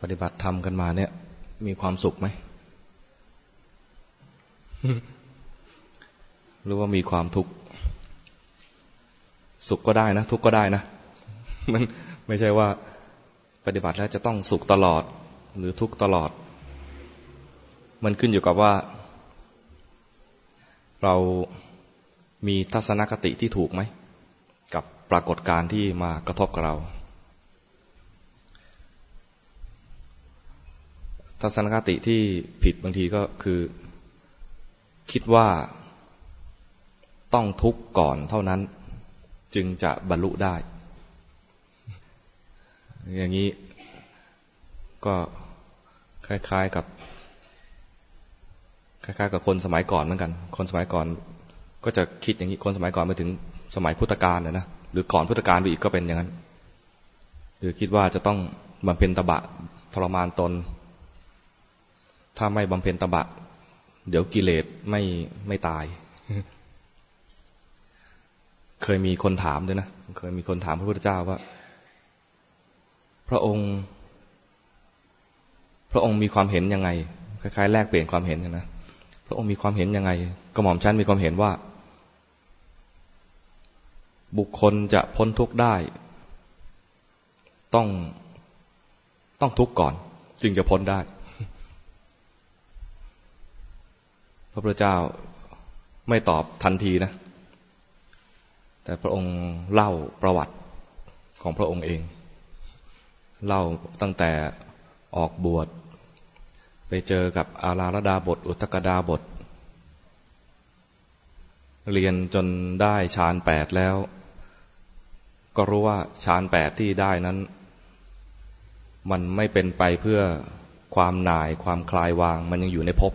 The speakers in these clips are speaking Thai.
ปฏิบัติธรรมกันมาเนี่ย มีความสุขไหม หรือว่ามีความทุกข์ สุขก็ได้นะ ทุกข์ก็ได้นะ มันไม่ใช่ว่าปฏิบัติแล้วจะต้องสุขตลอด หรือทุกข์ตลอด มันขึ้นอยู่กับว่า เรามีทัศนคติที่ถูกไหม กับปรากฏการณ์ที่มากระทบกับเรา ทัศนคติที่ผิดบางทีก็คือ คิดว่าต้องทุกข์ก่อนเท่านั้น จึงจะบรรลุได้ อย่างนี้ก็คล้าย ๆกับ คล้ายๆ กับคนสมัยก่อนเหมือนกัน คนสมัยก่อน ก็จะคิดอย่างนี้คนสมัยก่อนมาถึงสมัยพุทธกาลนะนะหรือก่อนพุทธกาลไปอีกก็เป็นอย่างนั้น หรือคิดว่าจะต้องบำเพ็ญตบะทรมานตน ถ้าไม่บำเพ็ญตบะ เดี๋ยวกิเลสไม่ไม่ตาย เคยมีคนถามด้วยนะ เคยมีคนถามพระพุทธเจ้าว่า พระองค์ พระองค์มีความเห็นยังไง คล้ายๆ แลกเปลี่ยนความเห็นนะ พระองค์มีความเห็นยังไง กระหม่อมชั้นมีความเห็นว่า บุคคลจะพ้นทุกข์ได้ ต้องต้องทุกข์ก่อน จึงจะพ้นได้ พระพุทธเจ้าไม่ตอบทันทีนะ แต่พระองค์เล่าประวัติของพระองค์เอง เล่าตั้งแต่ออกบวช ไปเจอกับอาราลดาบท อุตกดาบท เรียนจนได้ฌานแปดแล้ว ก็รู้ว่าฌานแปดที่ได้นั้น มันไม่เป็นไปเพื่อความหน่ายความคลายวาง มันยังอยู่ในภพ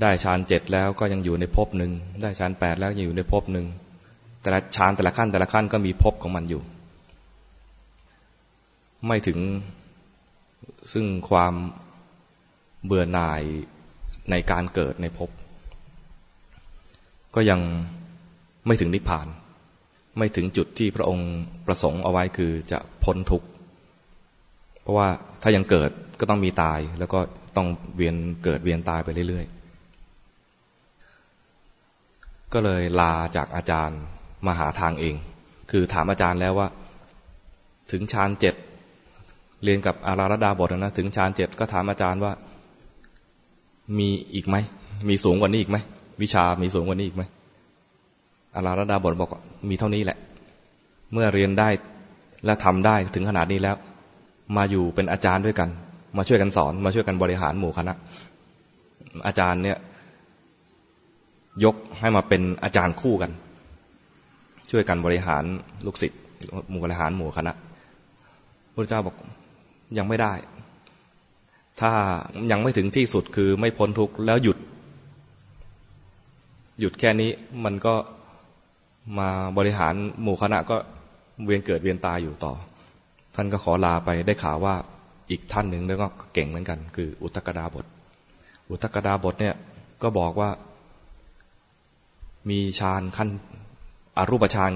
ได้ฌานเจ็ดแล้วก็ยังอยู่ในภพหนึ่งได้ฌานแปดแล้วยังอยู่ในภพหนึ่งแต่ละฌานแต่ละขั้นแต่ละขั้นก็มีภพของมันอยู่ ไม่ถึงซึ่งความเบื่อหน่ายในการเกิดในภพก็ยังไม่ถึงนิพพาน ไม่ถึงจุดที่พระองค์ประสงค์เอาไว้คือจะพ้นทุกข์เพราะว่าถ้ายังเกิดก็ต้องมีตายแล้วก็ต้องเวียนเกิดเวียนตายไปเรื่อยๆ ก็เลยลาจากอาจารย์มาหาทางเอง คือถามอาจารย์แล้วว่า ถึงฌานเจ็ดเรียนกับอาราลดาบทนะถึงฌานเจ็ดก็ถามอาจารย์ว่า มีอีกไหมมีสูงกว่านี้อีกไหมวิชามีสูงกว่านี้อีกไหมอาราลดาบทบอกมีเท่านี้แหละ เมื่อเรียนได้และทำได้ถึงขนาดนี้แล้ว มาอยู่เป็นอาจารย์ด้วยกัน มาช่วยกันสอน มาช่วยกันบริหารหมู่คณะอาจารย์เนี่ย ยกให้มาเป็นอาจารย์คู่กัน ช่วยกันบริหารลูกศิษย์หมู่บริหารหมู่คณะพระเจ้าบอกยังไม่ได้ ถ้ายังไม่ถึงที่สุดคือไม่พ้นทุกข์แล้วหยุด หยุดแค่นี้มันก็มาบริหารหมู่คณะก็เวียนเกิดเวียนตายอยู่ต่อ ท่านก็ขอลาไปได้ข่าวว่าอีกท่านหนึ่งแล้วก็เก่งเหมือนกัน คืออุตกดาบท อุตกดาบทเนี่ยก็บอกว่า มีฌานขั้นอรูปฌาน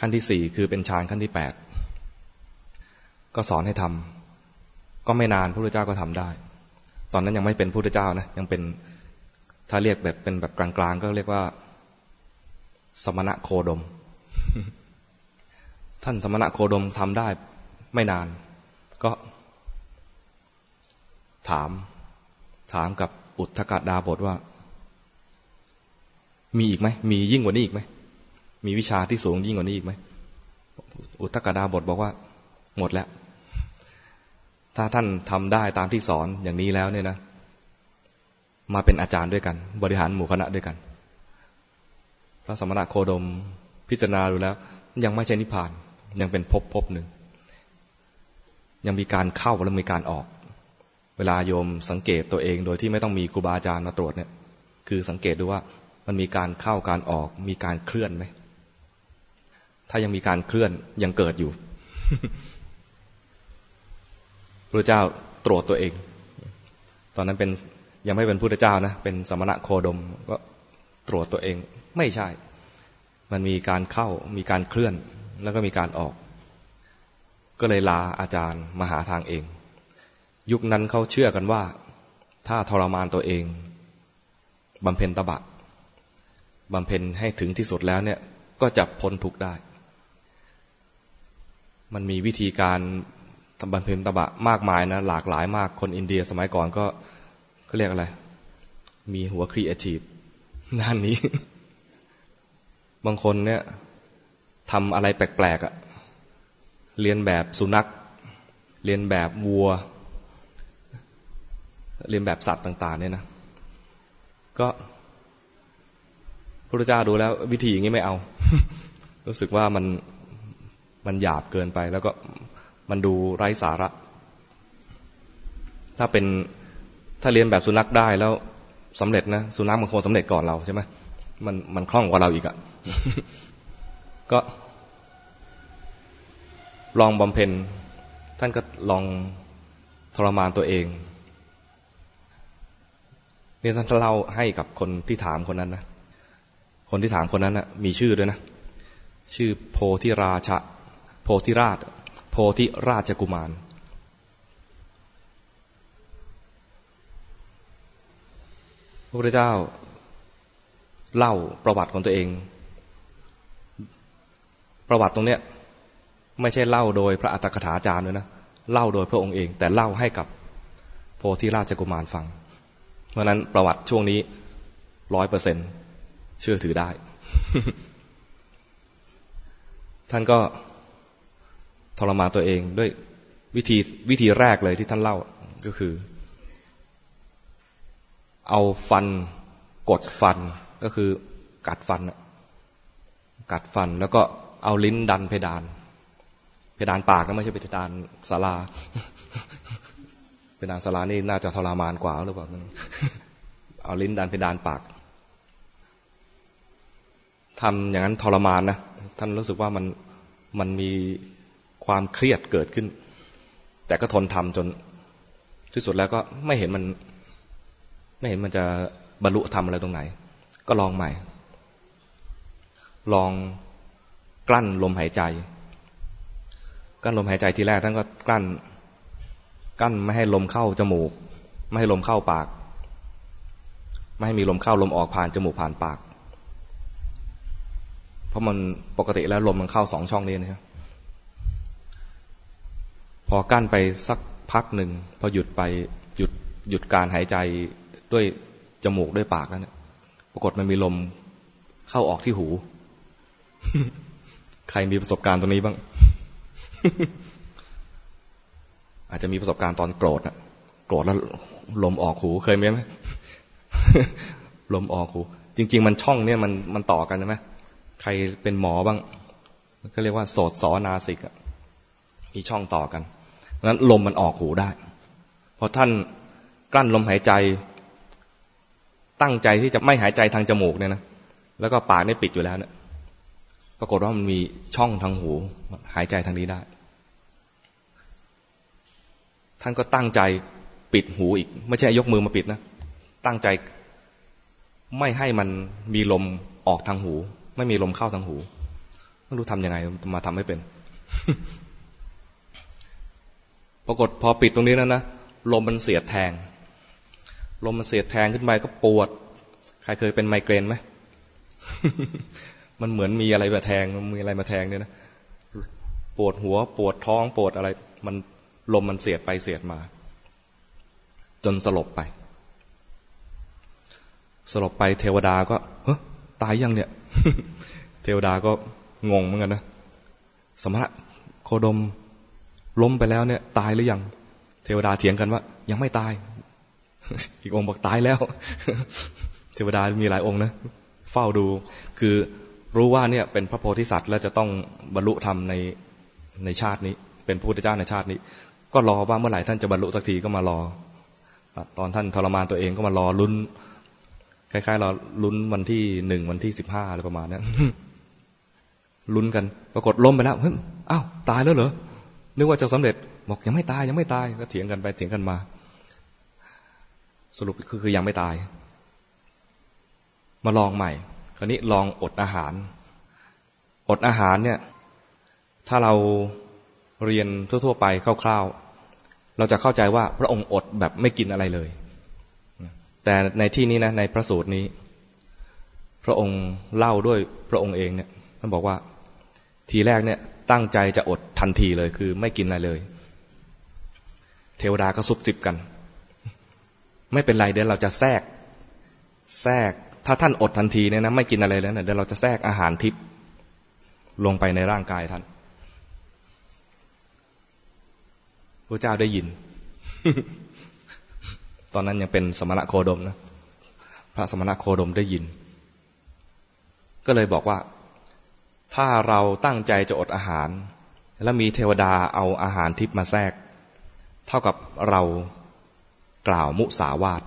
ขั้นที่สี่คือเป็นฌานขั้นที่แปดก็สอนให้ทำก็ไม่นานพระพุทธเจ้าก็ทำได้ ตอนนั้นยังไม่เป็นพระพุทธเจ้านะยังเป็นถ้าเรียกแบบเป็นแบบกลางๆ ก็เรียกว่า สมณะโคดม ท่านสมณะโคดมทำได้ ไม่นาน ก็ถาม ถามกับอุทธกดาบทว่า มีอีกไหมมียิ่งกว่านี้อีกไหมมีวิชาที่สูงยิ่งกว่านี้อีกไหมอุตกดาบทบอกว่า หมดแล้ว ถ้าท่านทำได้ตามที่สอนอย่างนี้แล้วเนี่ยนะ มาเป็นอาจารย์ด้วยกัน บริหารหมู่คณะด้วยกัน พระสมณะโคดมพิจารณาดูแล้ว ยังไม่ใช่นิพพาน ยังเป็นภพภพหนึ่ง ยังมีการเข้าและมีการออก เวลาโยมสังเกตตัวเองโดยที่ไม่ต้องมีครูบาอาจารย์มาตรวจเนี่ย คือสังเกตดูว่า มันมีการเข้าการออก มีการเคลื่อนไหม ถ้ายังมีการเคลื่อนยังเกิดอยู่พระเจ้าตรวจตัวเอง ตอนนั้นเป็นยังไม่เป็นพุทธเจ้านะ เป็นสมณะโคดมก็ตรวจตัวเอง ไม่ใช่ มันมีการเข้า มีการเคลื่อน แล้วก็มีการออก ก็เลยลาอาจารย์มาหาทางเอง ยุคนั้นเขาเชื่อกันว่า ถ้าทรมานตัวเองบำเพ็ญตบะ บำเพ็ญให้ถึงที่สุดแล้วเนี่ย ก็จะพ้นทุกข์ได้ มันมีวิธีการทำบำเพ็ญตบะมากมายนะ หลากหลายมากคนอินเดียสมัยก่อนก็เขาเรียกอะไร มีหัวครีเอทีฟด้านนี้ บางคนเนี่ยทำอะไรแปลกๆอะ่ะเรียนแบบสุนัข เรียนแบบวัว เรียนแบบสัตว์ต่าง ๆ เนี่ยนะ ก็ พระเจ้าดูแล้ว วิธีอย่างนี้ไม่เอา รู้สึกว่ามันมันหยาบเกินไป แล้วก็มันดูไร้สาระ ถ้าเป็นถ้าเรียนแบบสุนัขได้แล้วสำเร็จนะสุนัขมันคงสำเร็จก่อนเราใช่ไหมมันมันคล่องกว่าเราอีกอะก็ ลองบำเพ็ญ ท่านก็ลองทรมานตัวเองเนี่ยท่านเล่าให้กับคนที่ถามคนนั้นนะ คนที่ถามคนนั้นนะมีชื่อด้วยนะ ชื่อโพธิราชะโพธิราช โพธิราชกุมาร พระพุทธเจ้า เล่าประวัติของตัวเอง ประวัติตรงเนี้ย ไม่ใช่เล่าโดยพระอัตถกถาจารย์ด้วยนะ เล่าโดยพระองค์เอง แต่เล่าให้กับโพธิราชกุมารฟัง เพราะนั้นประวัติช่วงนี้ร้อยเปอร์เซ็นต์ เชื่อถือได้ ท่านก็ทรมานตัวเองด้วยวิธีวิธีแรกเลยที่ท่านเล่าก็คือ เอาฟันกดฟันก็คือ กัดฟันกัดฟันแล้วก็เอาลิ้นดันเพดาน เพดานปากนะไม่ใช่เพดานศาลาเพดานศาลานี่น่าจะทรมานกว่าหรือเปล่าเอาลิ้นดันเพดานปาก ทำอย่างนั้นทรมานนะท่านรู้สึกว่ามันมันมีความเครียดเกิดขึ้น แต่ก็ทนทำจนที่สุดแล้วก็ไม่เห็นมัน ไม่เห็นมันจะบรรลุทำอะไรตรงไหน ก็ลองใหม่ ลองกลั้นลมหายใจกลั้นลมหายใจทีแรกท่านก็กลั้นกั้นไม่ให้ลมเข้าจมูก ไม่ให้ลมเข้าปาก ไม่ให้มีลมเข้าลมออกผ่านจมูกผ่านปาก เพราะมันปกติแล้วลมมันเข้าสองช่องนี้นะครับพอกั้นไปสักพักหนึ่งพอหยุดไปหยุดหยุดการหายใจด้วยจมูกด้วยปากแล้วเนี่ยปรากฏมันมีลมเข้าออกที่หู ใครมีประสบการณ์ตรงนี้บ้าง อาจจะมีประสบการณ์ตอนโกรธอะโกรธแล้วลมออกหูเคยไหมลมออกหู จริง ๆ มันช่องเนี่ยมันมันต่อกันใช่ไหม ใครเป็นหมอบ้างก็เรียกว่าโสดสอนาสิกมีช่องต่อกันนั้นลมมันออกหูได้พอท่านกลั้นลมหายใจ ตั้งใจที่จะไม่หายใจทางจมูกเนี่ยนะแล้วก็ปากนี่ปิดอยู่แล้วเนี่ยปรากฏว่ามันมีช่องทางหู หายใจทางนี้ได้ ท่านก็ตั้งใจปิดหูอีก ไม่ใช่ยกมือมาปิดนะ ตั้งใจไม่ให้มันมีลมออกทางหู ไม่มีลมเข้าทางหู ไม่รู้ทำยังไงมาทำให้เป็น ปรากฏพอปิดตรงนี้แล้วนะลมมันเสียดแทง ลมมันเสียดแทงขึ้นไปก็ปวด ใครเคยเป็นไมเกรนไหมมันเหมือนมีอะไรมาแทงมีอะไรมาแทงเนี่ยนะปวดหัวปวดท้องปวดอะไร มันลมมันเสียดไปเสียดมา จนสลบไป สลบไปเทวดาก็เฮ้ตายยังเนี่ย เทวดาก็งงเหมือนกันนะสมณะโคดมล้มไปแล้วเนี่ย ตายหรือยัง เทวดาเถียงกันว่า ยังไม่ตาย อีกองค์บอกตายแล้ว เทวดามีหลายองค์นะเฝ้าดู คือรู้ว่าเนี่ยเป็นพระโพธิสัตว์แล้วจะต้องบรรลุธรรมในในชาตินี้ เป็นพระพุทธเจ้าในชาตินี้ ก็รอว่าเมื่อไหร่ท่านจะบรรลุสักทีก็มารอ ตอนท่านทรมานตัวเองก็มารอลุ้น คล้ายๆ เราลุ้นวันที่หนึ่งวันที่สิบห้าอะไรประมาณนี้ลุ้นกัน ปรากฏล้มไปแล้วเฮ้ยอ้าวตายแล้วเหรอนึกว่าจะสำเร็จบอกยังไม่ตายยังไม่ตายก็เถียงกันไปเถียงกันมา สรุปคือคือยังไม่ตาย มาลองใหม่ คราวนี้ลองอดอาหาร อดอาหารเนี่ย ถ้าเราเรียนทั่ว ๆ ไปคร่าวๆเราจะเข้าใจว่าพระองค์อดแบบไม่กินอะไรเลย แต่ในที่นี้นะในพระสูตรนี้ พระองค์เล่าด้วยพระองค์เองเนี่ยท่านบอกว่าทีแรกเนี่ยตั้งใจจะอดทันทีเลยคือไม่กินอะไรเลย เทวดาก็ซุบซิบกัน ไม่เป็นไรเดี๋ยวเราจะแทรก แทรกถ้าท่านอดทันทีเนี่ยนะไม่กินอะไรแล้วเนี่ยเดี๋ยวเราจะแทรกอาหารทิพย์ลงไปในร่างกายท่านพระเจ้าได้ยิน ตอนนั้นยังเป็นสมณะโคดมนะ พระสมณะโคดมได้ยิน ก็เลยบอกว่า ถ้าเราตั้งใจจะอดอาหาร แล้วมีเทวดาเอาอาหารทิพมาแทรก เท่ากับเรากล่าวมุสาวาท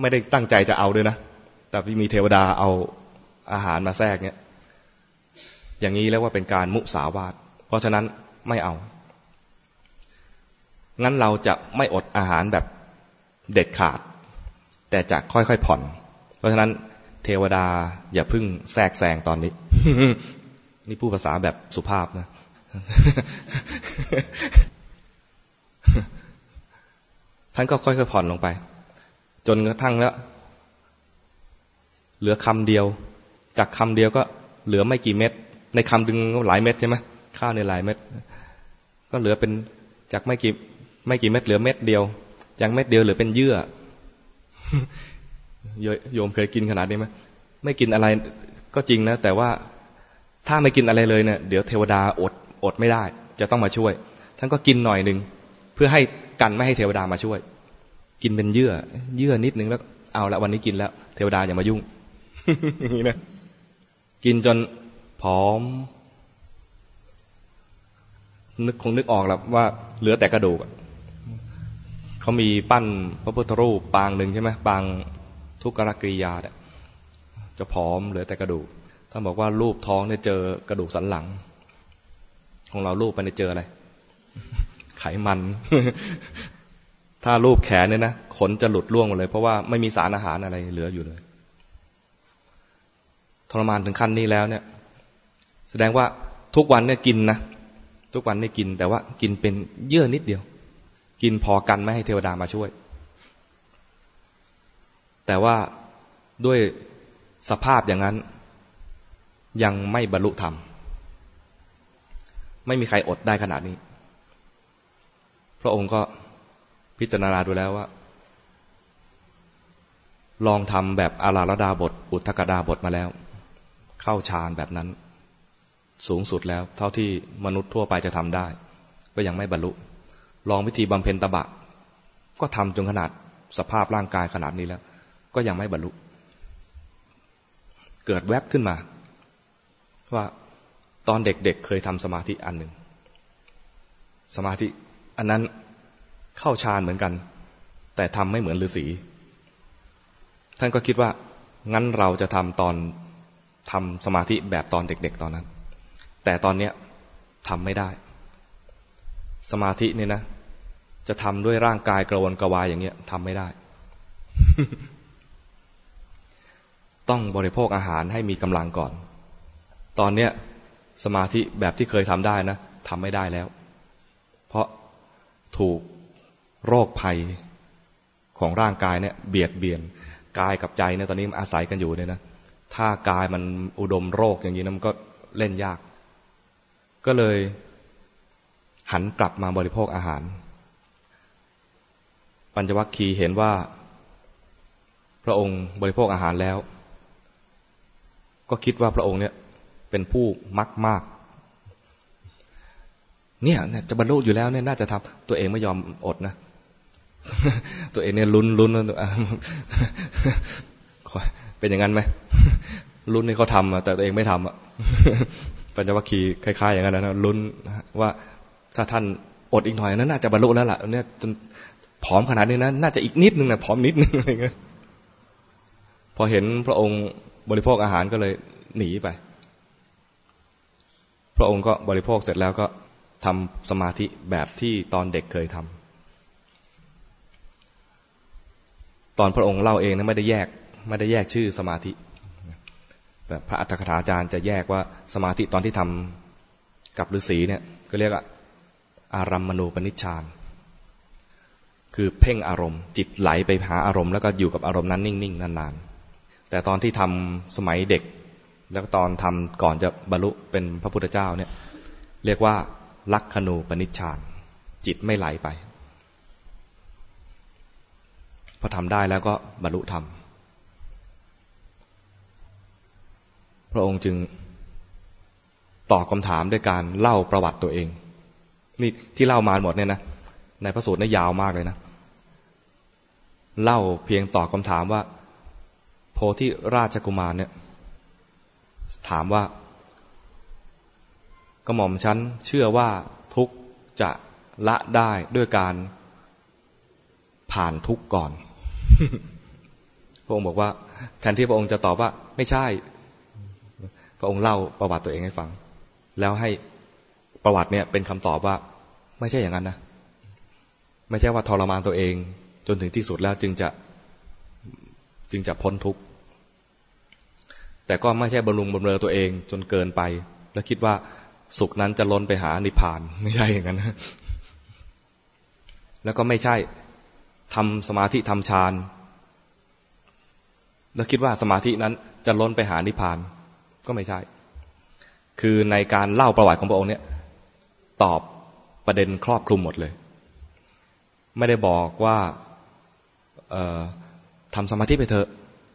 ไม่ได้ตั้งใจจะเอาด้วยนะ แต่มีเทวดาเอาอาหารมาแทรกเนี่ย อย่างนี้เรียกว่าเป็นการมุสาวาท เพราะฉะนั้นไม่เอา งั้นเราจะไม่อดอาหารแบบเด็ดขาด แต่จะค่อยๆผ่อน เพราะฉะนั้นเทวดาอย่าพึ่งแทรกแซงตอนนี้ นี่พูดภาษาแบบสุภาพนะ ท่านก็ค่อยๆผ่อนลงไป จนกระทั่งแล้ว เหลือคำเดียว จากคำเดียวก็เหลือไม่กี่เม็ด ในคำดึงหลายเม็ดใช่ไหมข้าวในหลายเม็ด ก็เหลือเป็นจากไม่กี่ ไม่กี่เม็ดเหลือเม็ดเดียวจากเม็ดเดียวเหลือเป็นเยื่อ โยมเคยกินขนาดนี้ไหมไม่กินอะไรก็จริงนะ แต่ว่าถ้าไม่กินอะไรเลยเนี่ยเดี๋ยวเทวดาอดอดไม่ได้ จะต้องมาช่วย ท่านก็กินหน่อยหนึ่งเพื่อให้กันไม่ให้เทวดามาช่วย กินเป็นเยื่อ เยื่อนิดนึงแล้วเอาละวันนี้กินแล้ว เทวดาอย่ามายุ่งอย่างนี้นะกินจนผอม นึกคงนึกออกแล้วว่าเหลือแต่กระดูก เขามีปั้นพระพุทธรูปปางหนึ่งใช่ไหมปางทุกขกริยาเนี่ยจะผอมเหลือแต่กระดูกท่านบอกว่ารูปท้องเนี่ยเจอกระดูกสันหลัง ของเรารูปไปเนี่ยเจออะไร ไขมัน ถ้ารูปแขนเนี่ยนะขนจะหลุดร่วงหมดเลย เพราะว่าไม่มีสารอาหารอะไรเหลืออยู่เลยทรมานถึงขั้นนี้แล้วเนี่ย แสดงว่าทุกวันเนี่ยกินนะทุกวันนี่กิน แต่ว่ากินเป็นเยื่อนิดเดียว กินพอกันไม่ให้เทวดามาช่วย แต่ว่าด้วยสภาพอย่างนั้น ยังไม่บรรลุธรรม ไม่มีใครอดได้ขนาดนี้ พระองค์ก็พิจารณาดูแล้วว่า ลองทำแบบอาราลดาบท อุทกดาบทมาแล้ว เข้าฌานแบบนั้น สูงสุดแล้ว เท่าที่มนุษย์ทั่วไปจะทำได้ ก็ยังไม่บรรลุ ลองวิธีบำเพ็ญตบะ ก็ทำจนขนาดสภาพร่างกายขนาดนี้แล้ว ก็ยังไม่บรรลุ เกิดแวบขึ้นมา ว่าตอนเด็กๆเเคยทำสมาธิอันหนึ่ง สมาธิอันนั้นเข้าฌานเหมือนกัน แต่ทำไม่เหมือนฤาษีท่านก็คิดว่า งั้นเราจะทำตอนทำสมาธิแบบตอนเด็ก ๆ ตอนนั้น แต่ตอนเนี้ยทำไม่ได้ สมาธิเนี่ยนะ จะทำด้วยร่างกายกระวนกระวายอย่างเงี้ยทำไม่ได้ ต้องบริโภคอาหารให้มีกำลังก่อน ตอนเนี้ยสมาธิแบบที่เคยทำได้นะทำไม่ได้แล้ว เพราะถูกโรคภัยของร่างกายเนี่ยเบียดเบียนกายกับใจเนี่ยตอนนี้มันอาศัยกันอยู่เนี่ยนะถ้ากายมันอุดมโรคอย่างนี้นะมันก็เล่นยาก ก็เลยหันกลับมาบริโภคอาหาร ปัญจวัคคีย์เห็นว่า พระองค์บริโภคอาหารแล้ว ก็คิดว่าพระองค์เนี่ยเป็นผู้มักมาก เนี่ยจะบรรลุอยู่แล้วเนี่ยน่าจะทำตัวเองไม่ยอมอดนะ ตัวเองเนี่ยลุ้นลุ้นเป็นอย่างนั้นไหมลุ้นนี่เขาทำแต่ตัวเองไม่ทำอะปัญจวัคคีย์คล้ายๆอย่างนั้นนะลุ้นว่าถ้าท่านอดอีกหน่อยนั้นน่าจะบรรลุแล้วล่ะเนี่ยจน ผอมขนาดนี้นะน่าจะอีกนิดนึงนะผอมนิดนึงอะไรเงี้ยพอเห็นพระองค์บริโภคอาหารก็เลยหนีไป พระองค์ก็บริโภคเสร็จแล้วก็ทำสมาธิแบบที่ตอนเด็กเคยทำตอนพระองค์เล่าเองนะไม่ได้แยกไม่ได้แยกชื่อสมาธิพระอัตถกถาจารย์จะแยกว่าสมาธิตอนที่ทกับฤาษีเนี่ยก็เรียกอารัมมณูปนิชฌาน คือเพ่งอารมณ์ จิตไหลไปหาอารมณ์แล้วก็อยู่กับอารมณ์นั้นนิ่งๆนานๆ แต่ตอนที่ทำสมัยเด็ก แล้วตอนทำก่อนจะบรรลุเป็นพระพุทธเจ้าเนี่ย เรียกว่าลักขณูปนิชฌานจิตไม่ไหลไปพอทำได้แล้วก็บรรลุธรรมพระองค์จึงตอบคำถามด้วยการเล่าประวัติตัวเอง นี่ที่เล่ามาหมดเนี่ยนะในพระสูตรนี่ยาวมากเลยนะ เล่าเพียงตอบคำถามว่า โพธิราชกุมารเนี่ย ถามว่ากระหม่อมฉันเชื่อว่าทุกจะละได้ด้วยการผ่านทุกก่อน พระองค์บอกว่า แทนที่พระองค์จะตอบว่า ไม่ใช่ พระองค์เล่าประวัติตัวเองให้ฟัง แล้วให้ประวัติเนี่ยเป็นคำตอบว่า ไม่ใช่อย่างนั้นนะ ไม่ใช่ว่าทรมานตัวเอง จนถึงที่สุดแล้วจึงจะจึงจะพ้นทุกข์แต่ก็ไม่ใช่บำรุงบำเรอตัวเองจนเกินไป แล้วคิดว่าสุขนั้นจะล้นไปหานิพพานไม่ใช่อย่างนั้นแล้วก็ไม่ใช่ทำสมาธิทำฌานแล้วคิดว่าสมาธินั้นจะล้นไปหานิพพาน ก็ไม่ใช่ คือในการเล่าประวัติของพระองค์เนี่ย ตอบประเด็นครอบคลุมหมดเลย ไม่ได้บอกว่า ทำสมาธิไปเถอะ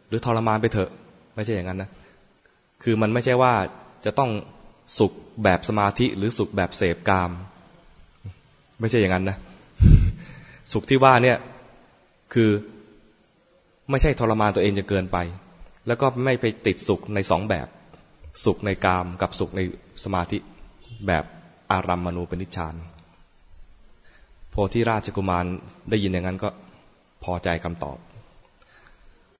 หรือทรมานไปเถอะ ไม่ใช่อย่างนั้นนะ คือมันไม่ใช่ว่าจะต้องสุขแบบสมาธิ หรือสุขแบบเสพกาม ไม่ใช่อย่างนั้นนะ สุขที่ว่าเนี่ยคือไม่ใช่ทรมานตัวเองจนเกินไป แล้วก็ไม่ไปติดสุขในสองแบบ สุขในกามกับสุขในสมาธิแบบอารัมมณูปนิชฌานโพธิราชกุมารได้ยินอย่างนั้นก็ พอใจคำตอบ